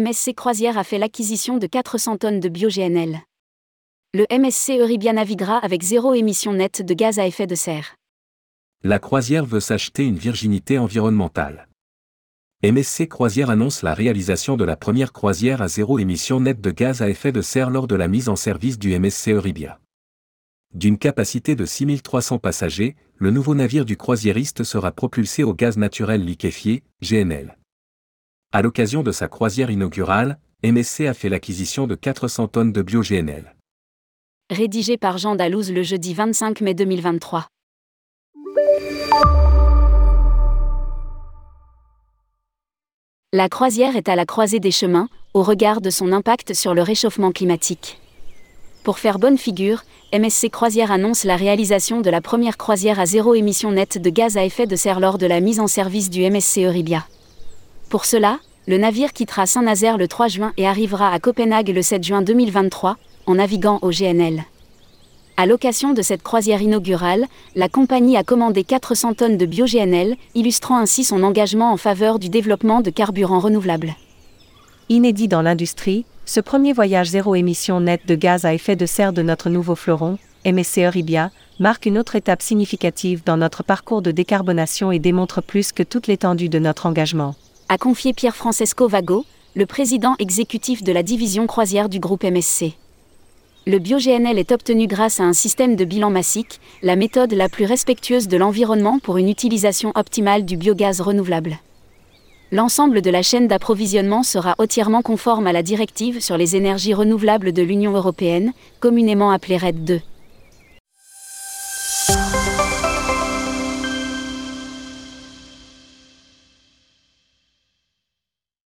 MSC Croisière a fait l'acquisition de 400 tonnes de bio-GNL. Le MSC Euribia naviguera avec zéro émission nette de gaz à effet de serre. La croisière veut s'acheter une virginité environnementale. MSC Croisière annonce la réalisation de la première croisière à zéro émission nette de gaz à effet de serre lors de la mise en service du MSC Euribia. D'une capacité de 6300 passagers, le nouveau navire du croisiériste sera propulsé au gaz naturel liquéfié, GNL. À l'occasion de sa croisière inaugurale, MSC a fait l'acquisition de 400 tonnes de bio-GNL. Rédigé par Jean Dalouse le jeudi 25 mai 2023. La croisière est à la croisée des chemins, au regard de son impact sur le réchauffement climatique. Pour faire bonne figure, MSC Croisière annonce la réalisation de la première croisière à zéro émission nette de gaz à effet de serre lors de la mise en service du MSC Euribia. Pour cela, le navire quittera Saint-Nazaire le 3 juin et arrivera à Copenhague le 7 juin 2023, en naviguant au GNL. À l'occasion de cette croisière inaugurale, la compagnie a commandé 400 tonnes de bio-GNL, illustrant ainsi son engagement en faveur du développement de carburants renouvelables. Inédit dans l'industrie, ce premier voyage zéro émission nette de gaz à effet de serre de notre nouveau fleuron, MSC Euribia, marque une autre étape significative dans notre parcours de décarbonation et démontre plus que toute l'étendue de notre engagement. A confié Pierre Francesco Vago, le président exécutif de la division croisière du groupe MSC. Le bio-GNL est obtenu grâce à un système de bilan massique, la méthode la plus respectueuse de l'environnement pour une utilisation optimale du biogaz renouvelable. L'ensemble de la chaîne d'approvisionnement sera entièrement conforme à la directive sur les énergies renouvelables de l'Union européenne, communément appelée RED 2.